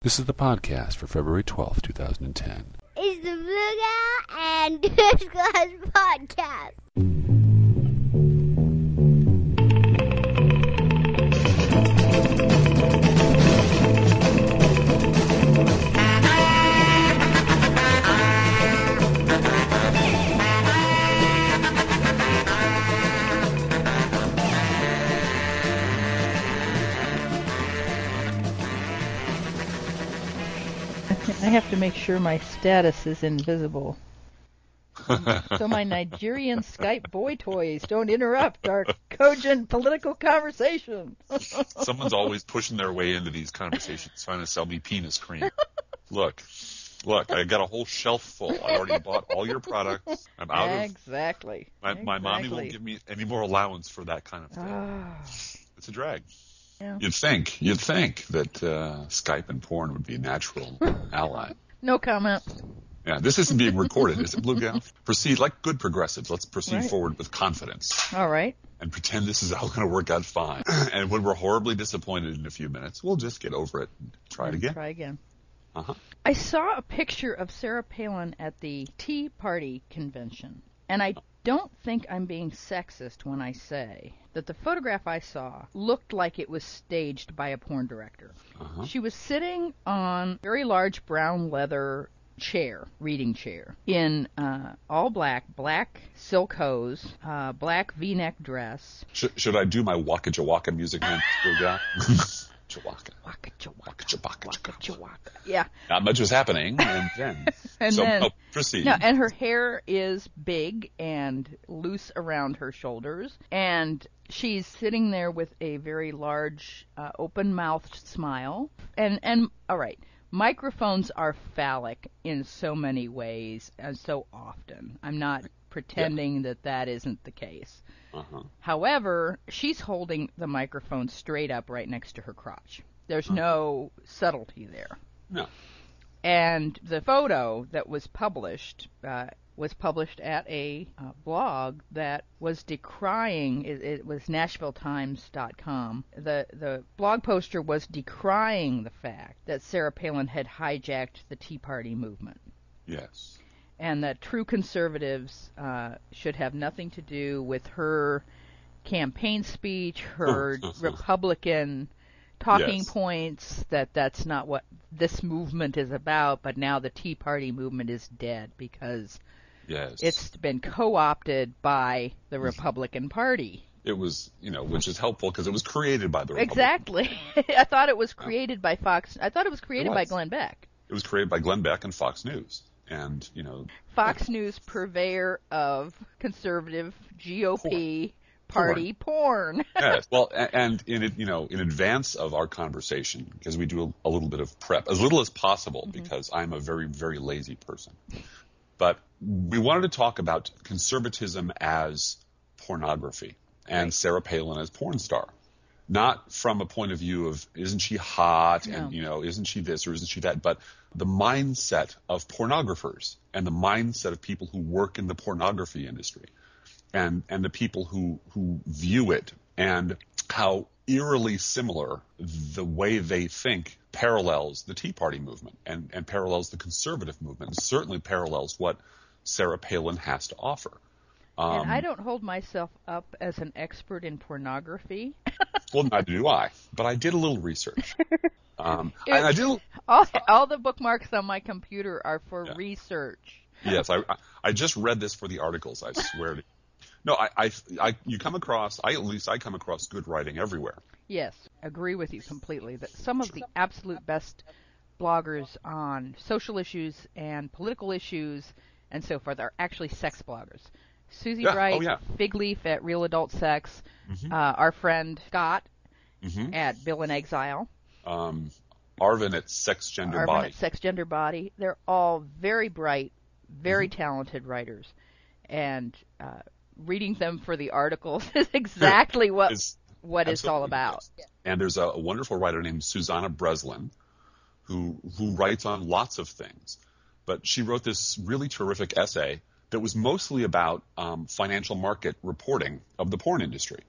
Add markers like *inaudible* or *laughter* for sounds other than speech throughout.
This is the podcast for February 12th, 2010. It's the Blue Gal and *laughs* Discuss Podcast. I have to make sure my status is invisible. so my *laughs* Nigerian Skype boy toys don't interrupt our cogent political conversation. *laughs* Someone's always pushing their way into these conversations, trying to sell me penis cream. Look, look, I got a whole shelf full. I already bought all your products. I'm out of. exactly. My, my mommy won't give me any more allowance for that kind of thing. Ah, It's a drag. Yeah. You'd think, you'd think that uh, Skype and porn would be a natural ally. *laughs* no comment. Yeah, this isn't being recorded, is it, Blue Gal? *laughs* Proceed like good progressives. Let's proceed Right. forward with confidence All right. and pretend this is all going to work out fine. *clears throat* and when we're horribly disappointed in a few minutes, we'll just get over it and try it again. Try again. Uh-huh. I saw a picture of Sarah Palin at the Tea Party convention, and I don't think I'm being sexist when I say that the photograph I saw looked like it was staged by a porn director. Uh-huh. She was sitting on a very large brown leather chair, reading chair, in uh, all black, black silk hose, uh, black V-neck dress. Should, should I do my Waka Jawaka music *laughs* *laughs* man, Blue Gal? Jawaka. Waka chawaka, Waka Jawaka. Yeah. Not much was happening, and then. *laughs* And so, then- oh, proceed. No, and her hair is big and loose around her shoulders, and she's sitting there with a very large, uh, open-mouthed smile. And and all right, microphones are phallic in so many ways and so often. I'm not pretending that that isn't the case. uh-huh. However, she's holding the microphone straight up right next to her crotch. There's no subtlety there No. and the photo that was published uh, was published at a uh, blog that was decrying it, it was nashvilletimes.com the the blog poster was decrying the fact that Sarah Palin had hijacked the Tea Party movement Yes. and that true conservatives uh, should have nothing to do with her campaign speech, *laughs* her Republican talking Yes. points. That that's not what this movement is about. But now the Tea Party movement is dead because Yes. it's been co-opted by the Republican Party. It was, you know, which is helpful because it was created by the Republic. Exactly. *laughs* I thought it was created by Fox. I thought it was created by was. Glenn Beck. It was created by Glenn Beck and Fox News. And, you know, Fox News purveyor of conservative GOP party porn. *laughs* yes. Well, and in it, you know, in advance of our conversation, because we do a, a little bit of prep, as little as possible, mm-hmm. because I'm a very, very lazy person. But we wanted to talk about conservatism as pornography and Sarah Palin as porn star. Not from a point of view of isn't she hot No. and you know isn't she this or isn't she that, but the mindset of pornographers and the mindset of people who work in the pornography industry and and the people who who view it and how eerily similar the way they think parallels the Tea Party movement and and parallels the conservative movement and certainly parallels what Sarah Palin has to offer. Um, and I don't hold myself up as an expert in pornography. *laughs* Well, neither do I, but I did a little research. *laughs* Um, It- and I did. a- All, all the bookmarks on my computer are for Yeah. research. Yes, I, I I just read this for the articles. I swear to. *laughs* No, I, I, I, you come across. I at least I come across good writing everywhere. Yes, agree with you completely that some of the absolute best bloggers on social issues and political issues and so forth are actually sex bloggers. Susie Yeah, oh, Bright, yeah. Fig Leaf at Real Adult Sex, Mhm. uh, our friend Scott Mhm. at Bill in Exile, Um, Arvin at Sex Gender Arvin Body. at Sex Gender Body. They're all very bright, very Mm-hmm. talented writers, and uh, reading them for the articles *laughs* is exactly what Is- what it's all about. And there's a, a wonderful writer named Susannah Breslin, who who writes on lots of things, but she wrote this really terrific essay that was mostly about um, financial market reporting of the porn industry.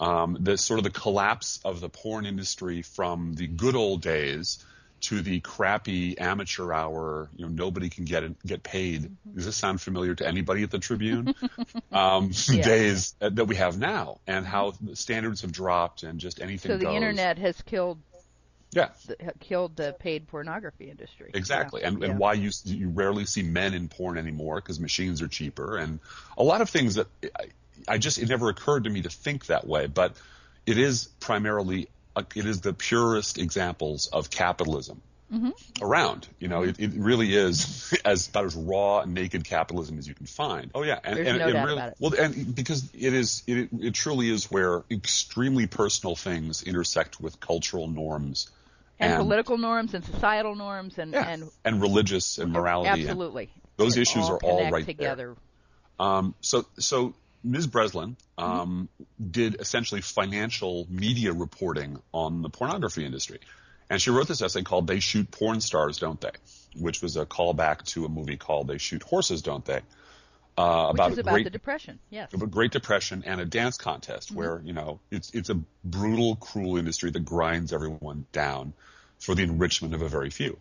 Um, the sort of the collapse of the porn industry from the good old days to the crappy amateur hour, you know, nobody can get get paid. Does this sound familiar to anybody at the Tribune? *laughs* um, Yeah. Days that we have now, and how the standards have dropped, and just anything. So the goes. internet has killed Yeah, the, killed the paid pornography industry. exactly, Yeah. and Yeah. and why you you rarely see men in porn anymore because machines are cheaper, and a lot of things that I, I just it never occurred to me to think that way, but it is primarily it is the purest examples of capitalism Mm-hmm. around. You know, it, it really is *laughs* as about as raw and naked capitalism as you can find. Oh yeah, and, There's and no it doubt really, about it. well, and because it is it it truly is where extremely personal things intersect with cultural norms and, political norms and societal norms and yeah, and and religious and morality. and- absolutely those issues all are all right right there. together. Um, so, so Ms. Breslin Mm-hmm. um, did essentially financial media reporting on the pornography industry, and she wrote this essay called "They Shoot Porn Stars, Don't They?" which was a callback to a movie called "They Shoot Horses, Don't They?" Uh, about about great, the depression. Yes. of a Great Depression and a dance contest Mm-hmm. where you know it's it's a brutal, cruel industry that grinds everyone down for the enrichment of a very few.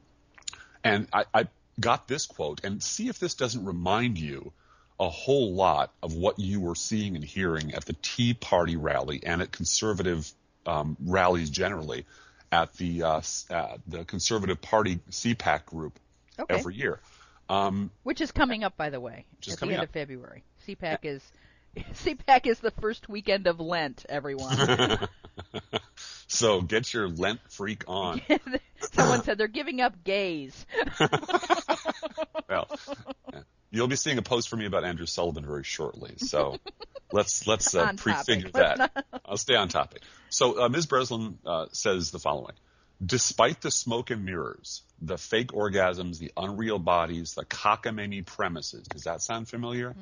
And I, I got this quote, and see if this doesn't remind you a whole lot of what you were seeing and hearing at the Tea Party rally and at conservative um, rallies generally at the uh, uh, the Conservative Party CPAC group Okay. every year. Which is coming up, by the way, at the end up. of February. CPAC is *laughs* CPAC is the first weekend of Lent. Everyone. *laughs* So get your Lent freak on. *laughs* Someone said they're giving up gays. well, yeah. You'll be seeing a post from me about Andrew Sullivan very shortly. So *laughs* let's let's uh, prefigure that. *laughs* I'll stay on topic. So uh, Ms. Breslin uh, says the following: Despite the smoke and mirrors, the fake orgasms, the unreal bodies, the cockamamie premises. Does that sound familiar?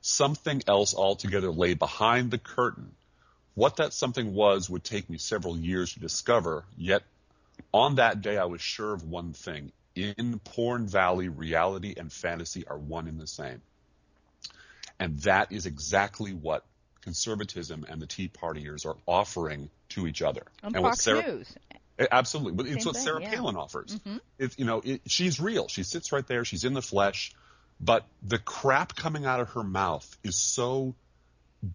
Something else altogether lay behind the curtain. What that something was would take me several years to discover, yet on that day I was sure of one thing. In Porn Valley, reality and fantasy are one and the same. And that is exactly what conservatism and the Tea Partiers are offering to each other. On and what Fox Sarah, News. Absolutely, but it's what thing, Sarah yeah. Mm-hmm. Palin offers. It's you know, it, she's real. She sits right there. She's in the flesh, but the crap coming out of her mouth is so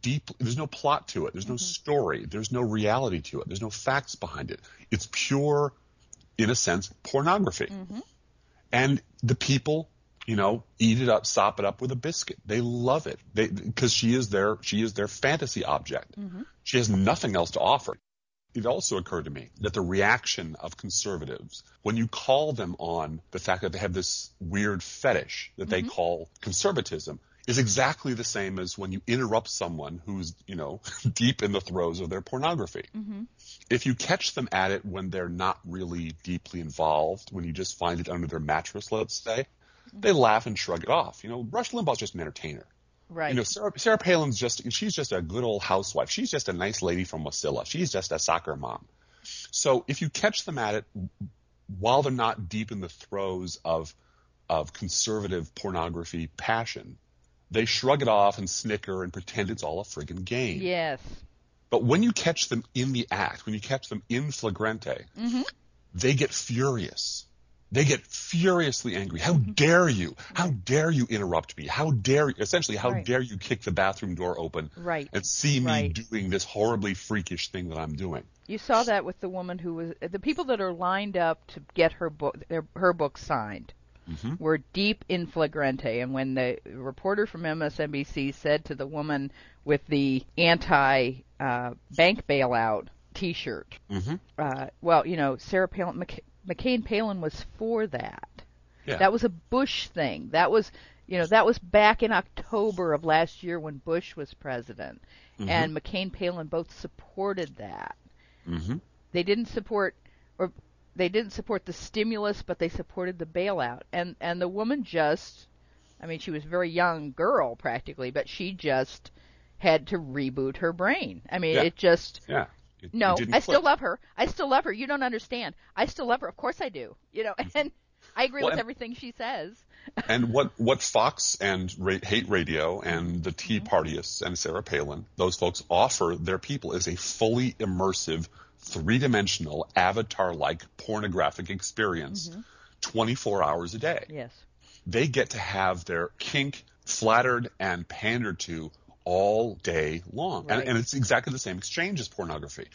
deep. There's no plot to it. There's Mm-hmm. no story. There's no reality to it. There's no facts behind it. It's pure, in a sense, pornography. Mm-hmm. And the people, you know, eat it up, sop it up with a biscuit. They love it. Because she is their she is their fantasy object. Mm-hmm. She has nothing else to offer. It also occurred to me that the reaction of conservatives, when you call them on the fact that they have this weird fetish that they mm-hmm. call conservatism, is exactly the same as when you interrupt someone who's, you know, *laughs* deep in the throes of their pornography. Mm-hmm. If you catch them at it when they're not really deeply involved, when you just find it under their mattress, let's say, mm-hmm. they laugh and shrug it off. You know, Rush Limbaugh's just an entertainer. Right. You know, Sarah, Sarah Palin's just, she's just a good old housewife. She's just a nice lady from Wasilla. She's just a soccer mom. So if you catch them at it while they're not deep in the throes of, of conservative pornography passion, they shrug it off and snicker and pretend it's all a friggin' game. yes. But when you catch them in the act, when you catch them in flagrante, Mm-hmm. they get furious. They get furiously angry. How dare you? How dare you interrupt me? How dare you? essentially how Right. dare you kick the bathroom door open Right. and see me Right. doing this horribly freakish thing that I'm doing? You saw that with the woman who was the people that are lined up to get her book their, her book signed Mm-hmm. were deep in flagrante and when the reporter from MSNBC said to the woman with the anti uh, bank bailout t-shirt Mm-hmm. uh, well you know Sarah Palin McC- McCain Palin was for that Yeah. that was a Bush thing that was you know that was back in October of last year when Bush was president and McCain Palin both supported that mm-hmm. they didn't support or they didn't support the stimulus but they supported the bailout. And and the woman just i mean she was a very young girl practically but she just had to reboot her brain. I mean Yeah. it just Yeah. It- it no didn't i still love her. I still love her. You don't understand. I still love her. Of course i do. You know *laughs* and i agree Well, with and- everything she says. *laughs* And what what Fox and Ra- Hate Radio and the Tea Mm-hmm. Partyists and Sarah Palin, those folks offer their people is a fully immersive three-dimensional avatar-like pornographic experience Mm-hmm. 24 hours a day. Yes. They get to have their kink flattered and pandered to all day long. Right. And, and it's exactly the same exchange as pornography.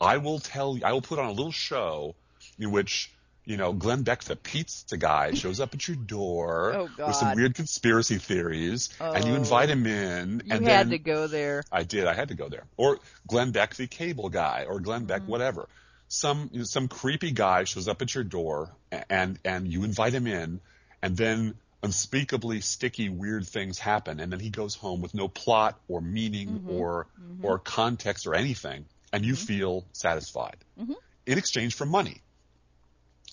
I will tell you, I will put on a little show in which, you know, Glenn Beck, the pizza guy, shows up at your door Oh, with some weird conspiracy theories, and you Oh. invite him in, You and had then to go there. I did. I had to go there. Or Glenn Beck, the cable guy, or Glenn Mm-hmm. Beck, whatever. Some you know, some creepy guy shows up at your door, and and you invite him in, and then unspeakably sticky, weird things happen, and then he goes home with no plot or meaning Mm-hmm. or or context or anything, and you feel satisfied Mm-hmm. in exchange for money.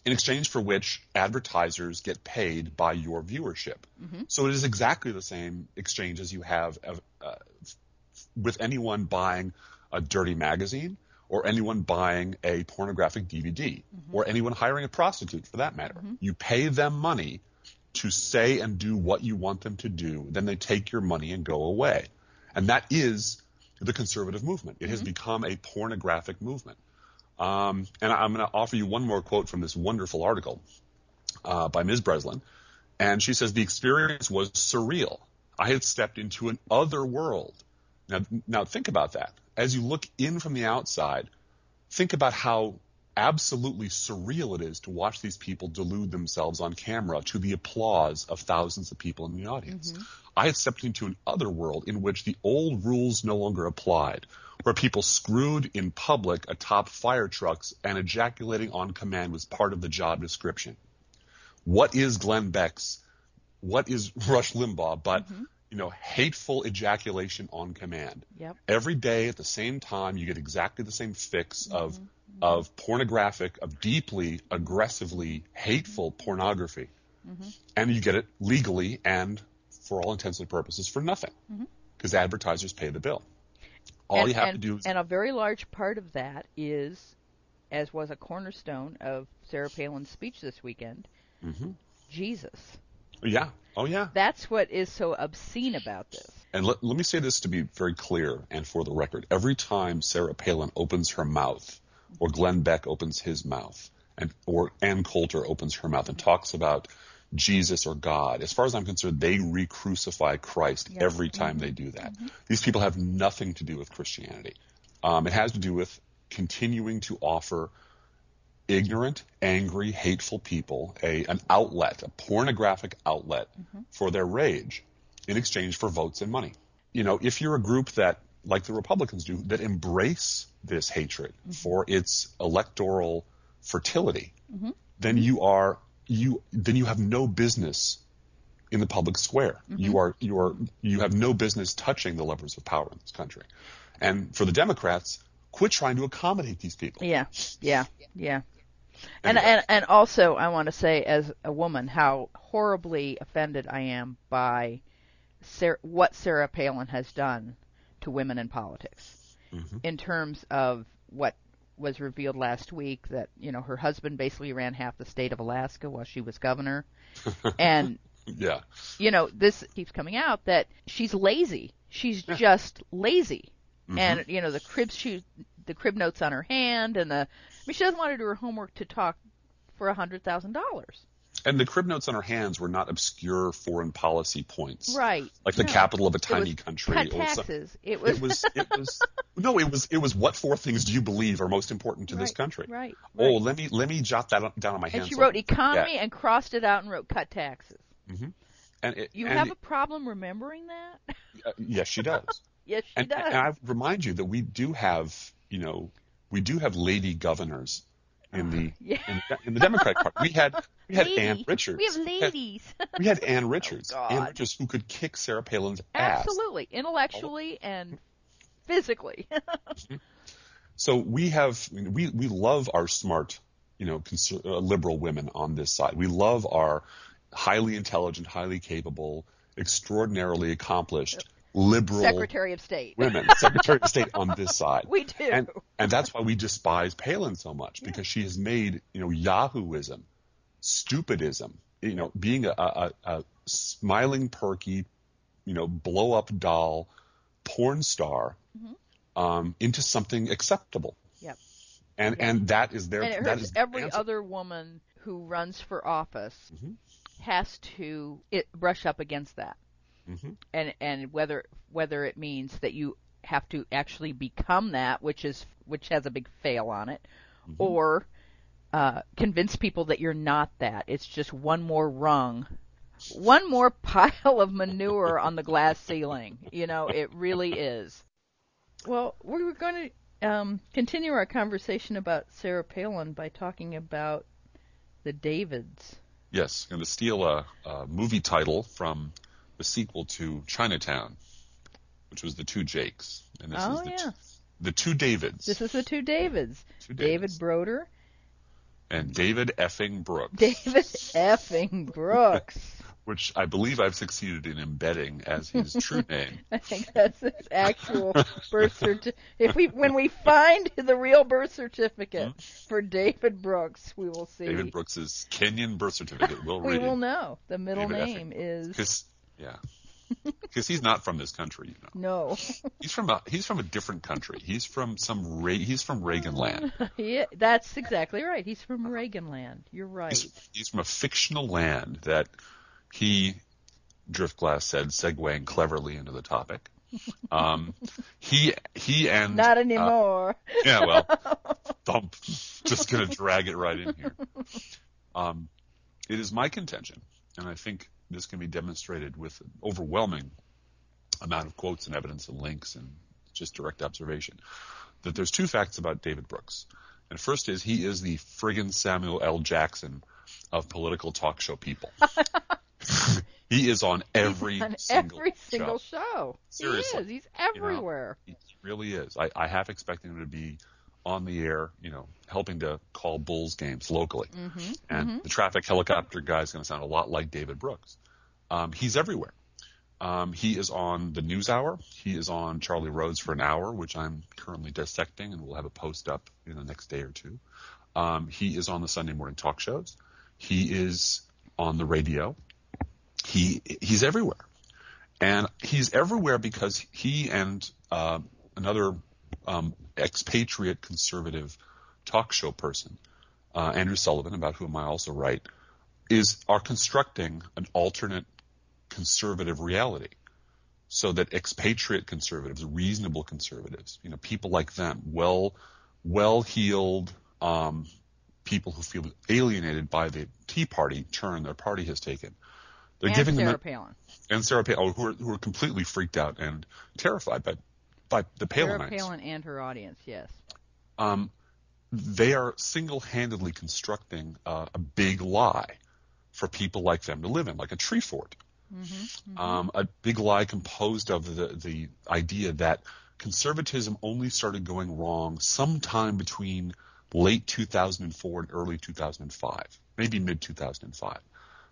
In exchange for which advertisers get paid by your viewership. Mm-hmm. So it is exactly the same exchange as you have uh, with anyone buying a dirty magazine or anyone buying a pornographic DVD or anyone hiring a prostitute for that matter. You pay them money to say and do what you want them to do, then they take your money and go away. And that is the conservative movement. It has become a pornographic movement. Um, and I'm going to offer you one more quote from this wonderful article uh, by Ms. Breslin. And she says, the experience was surreal. I had stepped into an other world. Now, now think about that. As you look in from the outside, think about how absolutely surreal it is to watch these people delude themselves on camera to the applause of thousands of people in the audience. I had stepped into an other world in which the old rules no longer applied, where people screwed in public atop fire trucks and ejaculating on command was part of the job description. What is Glenn Beck's? What is *laughs* Rush Limbaugh? But mm-hmm. you know, hateful ejaculation on command. Yep. Every day at the same time, you get exactly the same fix mm-hmm. of of pornographic, of deeply, aggressively hateful mm-hmm. pornography, and you get it legally and for all intents and purposes for nothing, because advertisers pay the bill. All and, you have and, to do is and a very large part of that is, as was a cornerstone of Sarah Palin's speech this weekend, Mm-hmm. Jesus. yeah, oh yeah. That's what is so obscene about this. And let, let me say this to be very clear and for the record. Every time Sarah Palin opens her mouth, or Glenn Beck opens his mouth, and or Ann Coulter opens her mouth and talks about Jesus or God, as far as I'm concerned, they re-crucify Christ every time mm-hmm. they do that. Mm-hmm. These people have nothing to do with Christianity. Um, it has to do with continuing to offer ignorant, angry, hateful people a an outlet, a pornographic outlet mm-hmm. for their rage in exchange for votes and money. You know, if you're a group that, like the Republicans do, that embrace this hatred for its electoral fertility, then you are you then you have no business in the public square. You are you are you have no business touching the levers of power in this country. And for the Democrats, quit trying to accommodate these people. Yeah, yeah, yeah. And and and also, I want to say, as a woman, how horribly offended I am by Sarah, what Sarah Palin has done to women in politics, Mm-hmm. in terms of what was revealed last week that you know her husband basically ran half the state of Alaska while she was governor, *laughs* and Yeah. you know, this keeps coming out that she's lazy. She's *laughs* just lazy. Mm-hmm. And you know, the crib she the crib notes on her hand and the I mean she doesn't want to do her homework to talk for a hundred thousand dollars. And the crib notes on her hands were not obscure foreign policy points. Right. Like the No. capital of a tiny country. Cut some- taxes. It was it was *laughs* it was no it was it was what four things do you believe are most important to this country right, oh right. let me let me jot that down on my hands. and she wrote economy Yeah. and crossed it out and wrote cut taxes. Mm-hmm. and it, You and have it- a problem remembering that? *laughs* uh, yes she does *laughs* yes, she and, does. and I remind you that we do have you know we do have lady governors in the *laughs* yeah. in, in the Democratic Party we had we had Ann Richards We have had- ladies. *laughs* we had Ann Richards Oh, Ann Richards who could kick Sarah Palin's ass Absolutely. Intellectually and physically. *laughs* So we have we we love our smart, you know, conser- uh, liberal women on this side. We love our highly intelligent, highly capable, extraordinarily accomplished liberal Secretary of State. women, Secretary of State on this *laughs* side. We do. And and that's why we despise Palin so much because she has made, you know, Yahooism, stupidism, you know, being a, a, a smiling, perky, you know, blow up doll porn star Mm-hmm. um, into something acceptable. Yep. and and that is their and it that hurts is every answer. other woman who runs for office Mhm. has to it, brush up against that. Mhm. And and whether whether it means that you have to actually become that, which is which has a big fail on it, Mm-hmm. or uh, convince people that you're not that. It's just one more rung, one more *laughs* pile of manure on the glass ceiling. You know, it really is. Well, we were going to um, continue our conversation about Sarah Palin by talking about the Davids. Yes, going to steal a, a movie title from the sequel to Chinatown, which was the two Jakes, and this Oh, is the, yeah. two, the two Davids. This is the two Davids. Two David Broder, and David effing Brooks, David effing Brooks. *laughs* which I believe I've succeeded in embedding as his true *laughs* name. I think that's his actual *laughs* birth certificate. If we, when we find the real birth certificate hmm? for David Brooks, we will see. David Brooks's Kenyan birth certificate. We'll we read will know. The middle David name Effing. is yeah. Because he's not from this country, you know. no. He's from a he's from a different country. He's from some Re- he's from Reagan land. *laughs* that's exactly right. He's from Reaganland. You're right. He's, he's from a fictional land that he, Driftglass said, segueing cleverly into the topic. *laughs* Um, he he and Not uh, anymore. yeah, well, *laughs* thump. Just gonna drag it right in here. Um, it is my contention, and I think this can be demonstrated with an overwhelming amount of quotes and evidence and links and just direct observation, that there's two facts about David Brooks. And first is he is the friggin' Samuel L. Jackson of political talk show people. *laughs* he is on every on single every single show. show. Seriously. He is. He's everywhere. He really is. I, I half expected him to be on the air, you know, helping to call Bulls games locally. Mm-hmm. And the traffic helicopter guy is going to sound a lot like David Brooks. Um, he's everywhere. Um, he is on the News Hour. He is on Charlie Rose for an hour, which I'm currently dissecting, and we'll have a post up in the next day or two. Um, he is on the Sunday morning talk shows. He is on the radio. He he's everywhere, and he's everywhere because he and uh, another um, expatriate conservative talk show person, uh, Andrew Sullivan, about whom I also write, is are constructing an alternate conservative reality so that expatriate conservatives, reasonable conservatives, you know, people like them, well, well-heeled um, people who feel alienated by the Tea Party turn their party has taken. They're and giving Sarah them Palin. and Sarah Palin, who are, who are completely freaked out and terrified by by the Sarah Palin and her audience. Yes. Um, they are single-handedly constructing uh, a big lie for people like them to live in, like a tree fort. Um, a big lie composed of the, the idea that conservatism only started going wrong sometime between late 2004 and early 2005, maybe mid 2005.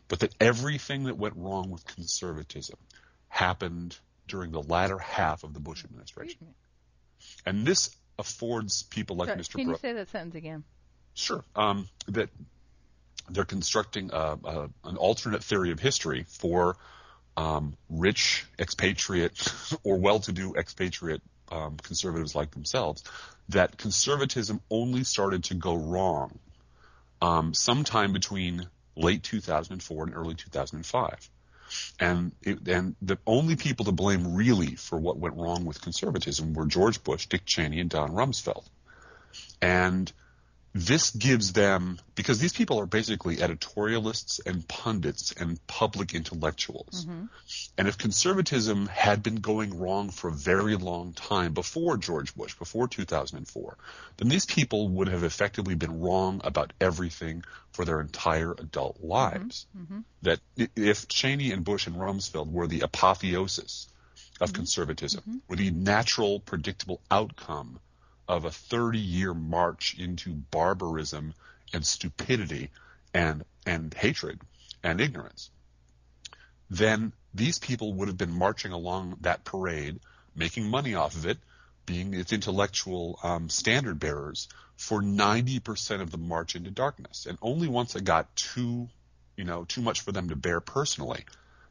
But that everything that went wrong with conservatism happened during the latter half of the Bush administration. And this affords people like Sorry, Mr. Can you Brooks. say that sentence again? Sure. Um, that they're constructing a, a, an alternate theory of history for um, rich expatriate *laughs* or well-to-do expatriate um, conservatives like themselves. That conservatism only started to go wrong um, sometime between late 2004 and early 2005. And it, and the only people to blame really for what went wrong with conservatism were George Bush, Dick Cheney, and Don Rumsfeld. And this gives them because these people are basically editorialists and pundits and public intellectuals. Mm-hmm. And if conservatism had been going wrong for a very long time before George Bush, before 2004, then these people would have effectively been wrong about everything for their entire adult mm-hmm. lives. Mm-hmm. That if Cheney and Bush and Rumsfeld were the apotheosis of conservatism, were the natural, predictable outcome of a 30 year march into barbarism and stupidity and, and hatred and ignorance, then these people would have been marching along that parade, making money off of it, being its intellectual um, standard bearers for 90% of the march into darkness. And only once it got too, you know, too much for them to bear personally,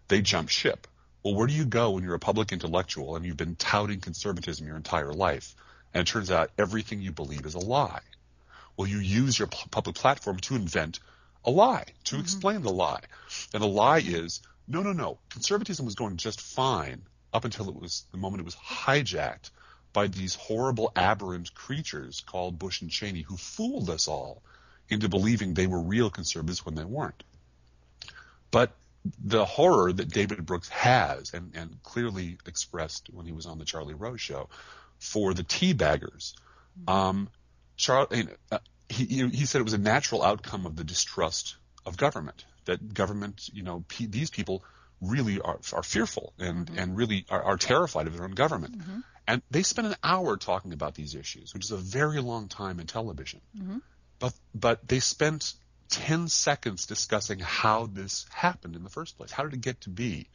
they jumped ship. Well, where do you go when you're a public intellectual and you've been touting conservatism your entire life, and it turns out everything you believe is a lie? Well, you use your pu- public platform to invent a lie, to mm-hmm. explain the lie. And the lie is, no, no, no. Conservatism was going just fine up until it was the moment it was hijacked by these horrible aberrant creatures called Bush and Cheney who fooled us all into believing they were real conservatives when they weren't. But the horror that David Brooks has, and, and clearly expressed when he was on the Charlie Rose show, for the teabaggers, um, Char- uh, he, he said it was a natural outcome of the distrust of government. That government, you know, pe- these people really are are fearful and and really are, are terrified of their own government. And they spent an hour talking about these issues, which is a very long time in television. But but they spent 10 seconds discussing how this happened in the first place. How did it get to be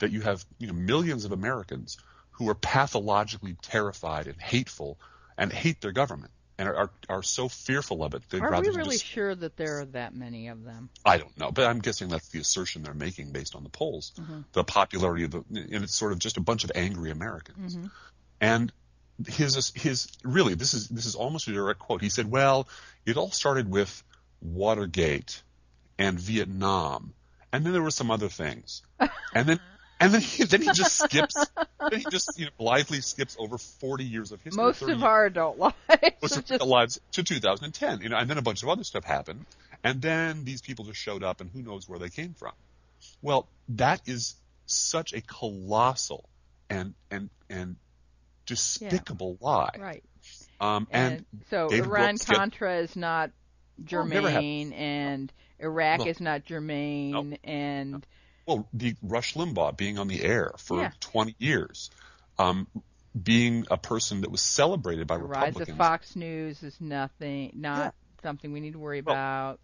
that you have you know millions of Americans who are pathologically terrified and hateful and hate their government and are are, are so fearful of it they'd Are rather we really just sure that there are that many of them? I don't know, but I'm guessing that's the assertion they're making based on the polls. Mm-hmm. The popularity of the, and it's sort of just a bunch of angry Americans. Mm-hmm. And his, his, really, this is, this is almost a direct quote. He said, well, it all started with Watergate and Vietnam. And then there were some other things. *laughs* And then, and then he, then he just skips, *laughs* then he just, you know, blithely skips over 40 years of history. Most 30 of our adult lives *laughs* was are just lives to 2010, you know, and then a bunch of other stuff happened, and then these people just showed up, and who knows where they came from. Well, that is such a colossal and and and despicable lie. right. Um, And, and, so David Iran Brooks Contra is not Well, germane, and Iraq No. is not germane, and well, the Rush Limbaugh being on the air for Yeah. 20 years, um, being a person that was celebrated by the rise Republicans. of Fox News is nothing, not something we need to worry Well, about.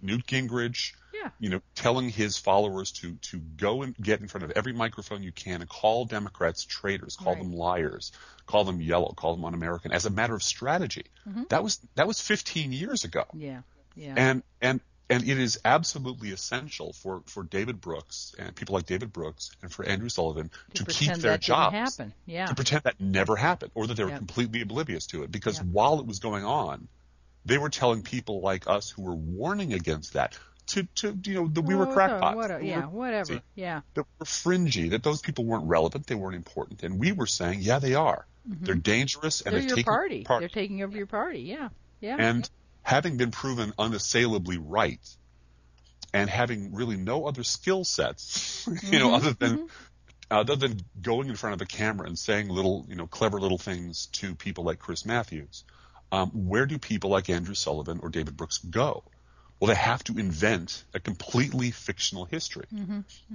Newt Gingrich, Yeah. you know, telling his followers to to go and get in front of every microphone you can and call Democrats traitors, call Right. them liars, call them yellow, call them un-American as a matter of strategy. That was that was 15 years ago, Yeah. Yeah. and and and it is absolutely essential for for David Brooks and people like David Brooks and for Andrew Sullivan to, keep pretend their that jobs. Yeah. to pretend that never happened or that they were Yep. completely oblivious to it because Yep. while it was going on they were telling people like us who were warning against that to, to you know that we were Oh, crackpots what a- that we yeah, were- whatever. see, Yeah. that were fringy that those people weren't relevant they weren't important and we were saying yeah they are they're dangerous and Mm-hmm. They're they're your taking party. part They're taking over your party. Yeah. Yeah. and having been proven unassailably right and having really no other skill sets *laughs* you Mm-hmm. know other than other than going in front of a camera and saying little you know clever little things to people like Chris Matthews um, where do people like Andrew Sullivan or David Brooks go? Well they have to invent a completely fictional history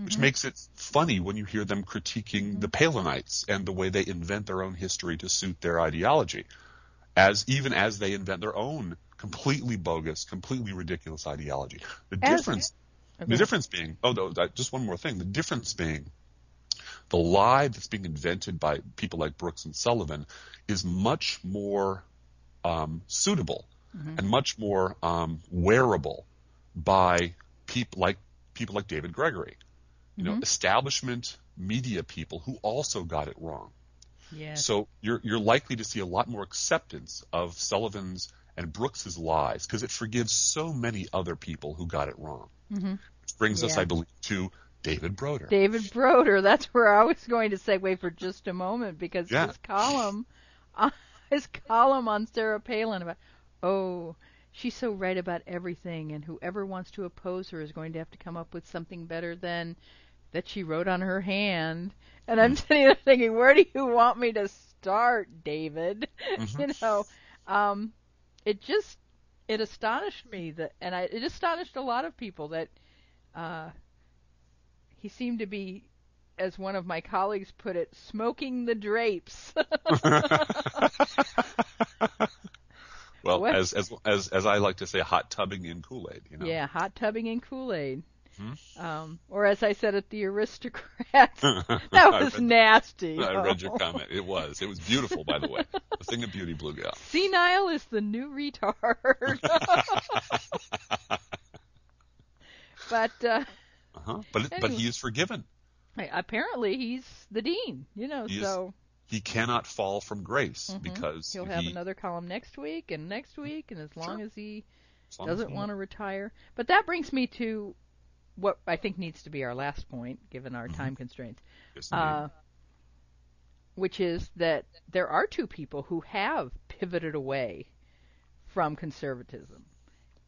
which makes it funny when you hear them critiquing the Palinites and the way they invent their own history to suit their ideology as even as they invent their own completely bogus, completely ridiculous ideology. The As- difference, Okay. the difference being, oh, no, just one more thing. The difference being, the lie that's being invented by people like Brooks and Sullivan is much more um, suitable and much more um, wearable by people like people like David Gregory, you know, establishment media people who also got it wrong. Yes. So you're you're likely to see a lot more acceptance of Sullivan's and Brooks's lies because it forgives so many other people who got it wrong. Mm-hmm. Which brings us, I believe, to David Broder. David Broder. That's where I was going to segue for just a moment because Yeah. his column, uh, *laughs* his column on Sarah Palin about, oh, she's so right about everything, and whoever wants to oppose her is going to have to come up with something better than that she wrote on her hand. And I'm sitting there thinking, where do you want me to start, David? *laughs* you know, um, it just it astonished me that, and I, it astonished a lot of people that. Uh, he seemed to be, as one of my colleagues put it, smoking the drapes. *laughs* well, What? as as as as I like to say, hot tubbing in Kool Aid. You know. yeah, hot tubbing in Kool Aid. Hmm? Um, or as I said at the aristocrats, *laughs* that was nasty. I read your comment. It was. It was beautiful, by the way. *laughs* A thing of beauty, Blue Gal. Senile is the new retard. *laughs* but uh, Uh-huh. But it, but he is forgiven. apparently he's the dean, you know. He is- so he cannot fall from grace because Mm-hmm. He'll have he, another column next week and next week, and as long Sure. as he as long doesn't he- want to retire. But that brings me to what I think needs to be our last point, given Mm-hmm. our time constraints, Yes, uh, which is that there are two people who have pivoted away from conservatism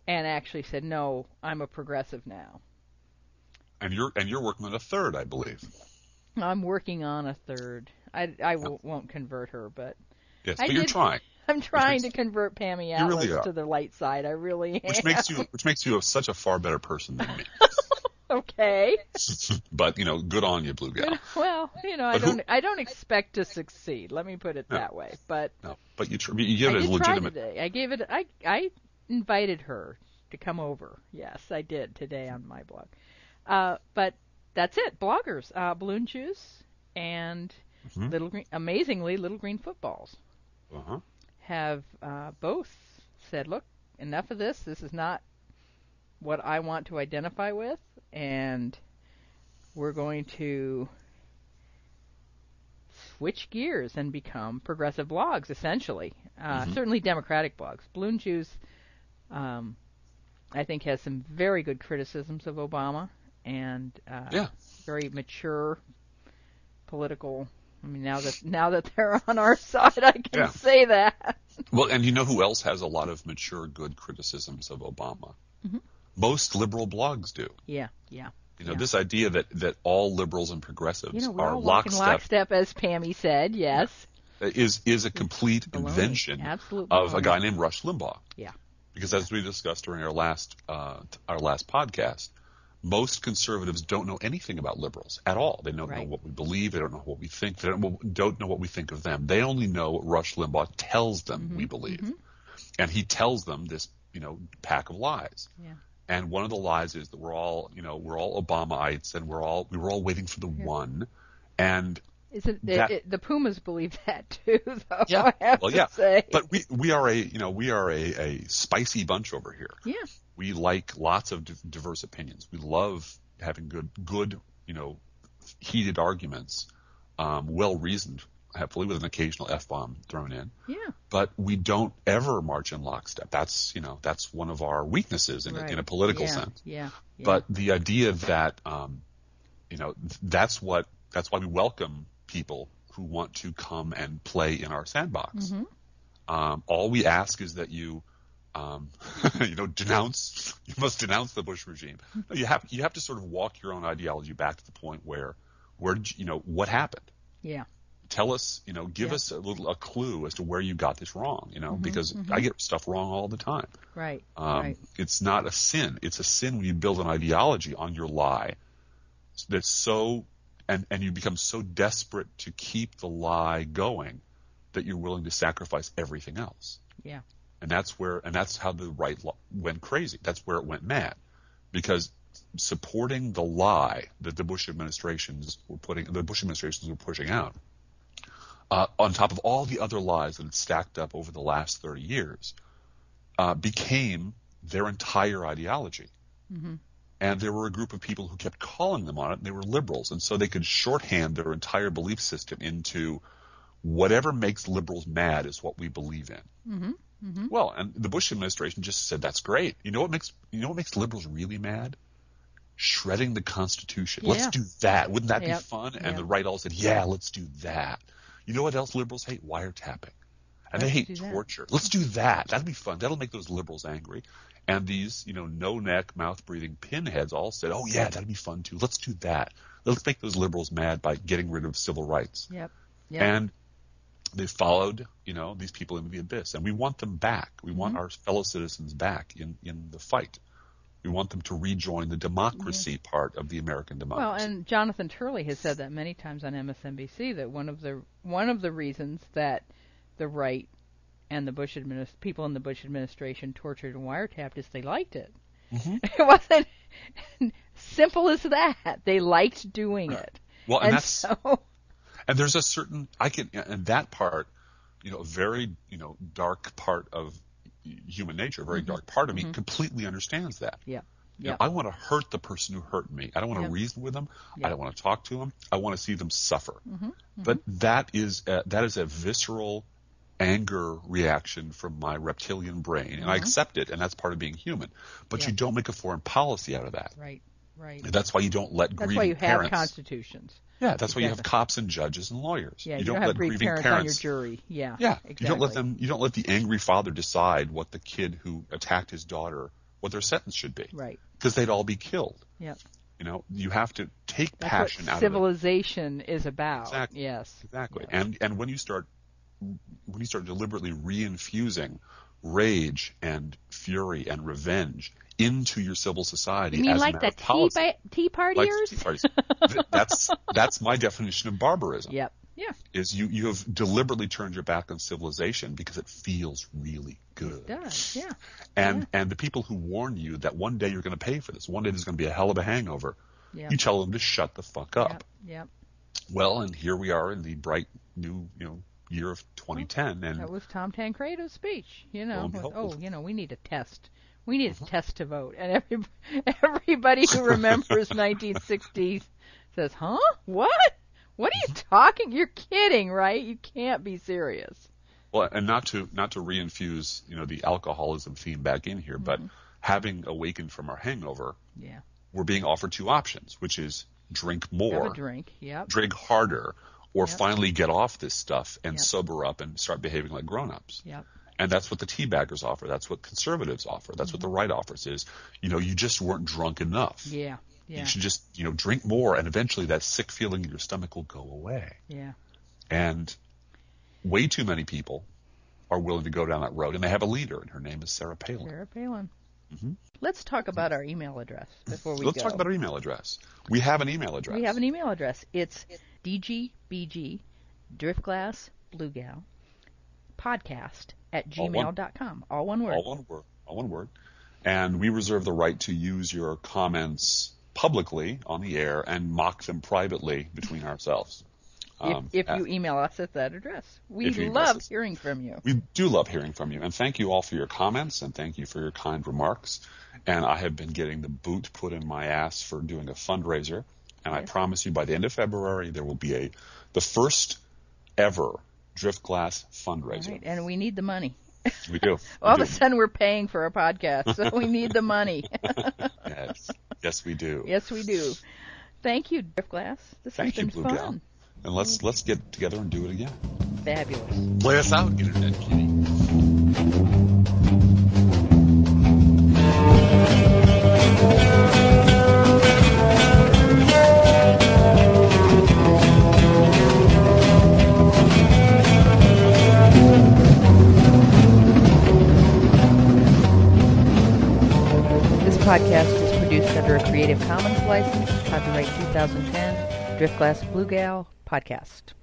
and actually said, "No, I'm a progressive now." and you're and you're working on a third, I believe. I'm working on a third. I, I w- won't convert her, but Yes, I but you're trying, *laughs* I'm trying makes- to convert Pammy Atlas really to the light side. I really am. which makes you which makes you a, such a far better person than me. *laughs* okay. *laughs* but you know, good on you, Blue Gal. Well, you know, I But who- don't I don't expect to succeed. Let me put it No. that way. But No, but you tr- you give I it a legitimate. I gave it. I I invited her to come over. Yes, I did today on my blog. Uh, but that's it. Bloggers, uh, balloon juice, and Mhm. little green. Amazingly, little green footballs Uh-huh. have uh, both said, "Look, enough of this. This is not what I want to identify with, and we're going to switch gears and become progressive blogs, essentially. Uh, Mhm. Certainly Democratic blogs. Balloon Juice, um, I think, has some very good criticisms of Obama and uh, Yeah. very mature political. I mean, now that now that they're *laughs* on our side, I can Yeah. say that. Well, and you know who else has a lot of mature, good criticisms of Obama? Mm-hmm. Most liberal blogs do. Yeah, yeah. You know, Yeah. this idea that, that all liberals and progressives You know, we're are all lockstep lockstep, as Pammy said. Yes. is is a complete Baloney. invention Absolute of a guy named Rush Limbaugh. Yeah. Because as we discussed during our last uh, our last podcast, most conservatives don't know anything about liberals at all. They don't know what we believe. They don't know what we think. They don't, don't know what we think of them. They only know what Rush Limbaugh tells them Mm-hmm. we believe, and he tells them this you know pack of lies. Yeah. And one of the lies is that we're all you know we're all Obamaites and we're all we were all waiting for the one, and Is it, That- it, the Pumas believe *laughs* that too, though? Yeah. I have well to yeah, say. but we we are a you know we are a, a spicy bunch over here. yeah. we like lots of div- diverse opinions. We love having good, good, you know, heated arguments, um, well reasoned, hopefully with an occasional f bomb thrown in. Yeah. But we don't ever march in lockstep. That's you know that's one of our weaknesses in, a, in a political yeah. sense. Yeah. yeah. But the idea that um, you know that's what that's why we welcome people who want to come and play in our sandbox. Mm-hmm. Um, all we ask is that you um, *laughs* you know denounce you must denounce the Bush regime. Mm-hmm. You have you have to sort of walk your own ideology back to the point where where did you, you know what happened. yeah. Tell us, you know, give Yeah. us a little a clue as to where you got this wrong, you know, Mm-hmm, because I get stuff wrong all the time. Right. Um, right. It's not a sin. It's a sin when you build an ideology on your lie that's so, and, and you become so desperate to keep the lie going that you're willing to sacrifice everything else. Yeah. And that's where, and that's how the right lo- went crazy. That's where it went mad. Because supporting the lie that the Bush administrations were putting, the Bush administrations were pushing out, uh, on top of all the other lies that had stacked up over the last 30 years, uh, became their entire ideology. And there were a group of people who kept calling them on it, and they were liberals. And so they could shorthand their entire belief system into whatever makes liberals mad is what we believe in. Mm-hmm. Well, and the Bush administration just said that's great. You know what makes you know what makes liberals really mad? Shredding the Constitution. Let's do that. Wouldn't that Yep. be fun? And Yep. the right all said, yeah, let's do that. You know what else liberals hate? Wiretapping. And they Let's hate torture. Let's do that. That'll be fun. That'll make those liberals angry. And these, you know, no neck, mouth breathing pinheads all said, oh yeah, that'll be fun too. Let's do that. Let's make those liberals mad by getting rid of civil rights. Yep. Yep. And they followed, you know, these people into the abyss. And we want them back. We Mm-hmm. want our fellow citizens back in, in the fight. We want them to rejoin the democracy part of the American democracy. Well, and Jonathan Turley has said that many times on MSNBC that one of the one of the reasons that the right and the Bush administ- people in the Bush administration tortured and wiretapped is they liked it. Mm-hmm. *laughs* It wasn't *laughs* simple as that. They liked doing it. well, and, and that's so *laughs* and there's a certain I can and that part, you know, a very you know dark part of human nature, a very dark part of me, completely understands that. yeah. You know, I want to hurt the person who hurt me. I don't want to Yep. reason with them. Yep. I don't want to talk to them. I want to see them suffer. Mm-hmm. But that is a, that is a visceral anger reaction from my reptilian brain, and I accept it, and that's part of being human. But Mm-hmm. Yeah. you don't make a foreign policy out of that. Right. Right. That's why you don't let That's grieving why you have constitutions. yeah, that's why you have cops and judges and lawyers. Yeah, you, you, don't, don't have let grieving parents, on your jury. Yeah. Yeah, Exactly. you don't let them. You don't let the angry father decide what the kid who attacked his daughter, what their sentence should be, Right. because they'd all be killed. Yep. You know, you have to take That's passion out of it. civilization is about. Exactly. Yes. Exactly. Yes. And and when you start when you start deliberately reinfusing rage and fury and revenge into your civil society You mean as like the tea, ba- tea like partiers? tea parties, *laughs* that's that's my definition of barbarism. Yep. Yeah. Is you you have deliberately turned your back on civilization because it feels really good. It does. Yeah. And and the people who warn you that one day you're going to pay for this, one day there's going to be a hell of a hangover, Yeah. you tell them to shut the fuck up. Yep. Yep. Well, and here we are in the bright new, you know, year of 2010, and That was Tom Tancredo's speech. You know, with, oh, you know, we need a test. We need Uh-huh. a test to vote. And every, *laughs* everybody who *laughs* remembers 1960 says, "Huh? What? What are you Mm-hmm. talking? You're kidding, right? You can't be serious." well, and not to not to reinfuse, you know, the alcoholism theme back in here, but having awakened from our hangover, Yeah. we're being offered two options, which is drink more, drink. Yep. drink harder, or Yep. finally get off this stuff and Yep. sober up and start behaving like grown-ups. Yep. And that's what the teabaggers offer. That's what conservatives offer. That's what the Mm-hmm. right offers is, you know, you just weren't drunk enough. Yeah. Yeah. You should just, you know, drink more and eventually that sick feeling in your stomach will go away. Yeah. And way too many people are willing to go down that road and they have a leader and her name is Sarah Palin. Sarah Palin. Mhm. Let's talk about our email address before we Let's go. talk about our email address. We have an email address. We have an email address. It's dgbg driftglass bluegal podcast at All one. gmail.com. All one word. All one word. All one word. And we reserve the right to use your comments publicly on the air and mock them privately between ourselves. Um, if, if you email us at that address. We If you email love us. hearing from you. We do love hearing from you, and thank you all for your comments, and thank you for your kind remarks. And I have been getting the boot put in my ass for doing a fundraiser, and I promise you by the end of February there will be a the first ever Driftglass fundraiser. Right, and we need the money. We do. *laughs* We All do. of a sudden, we're paying for a podcast, so we need the money. *laughs* *laughs* yes, yes, we do. yes, we do. Thank you, Driftglass. This Thank has been Blue fun. Gal. And let's let's get together and do it again. Fabulous. Play us out, Internet Kitty. Podcast is produced under a Creative Commons license, copyright 2010, Driftglass Blue Gal podcast.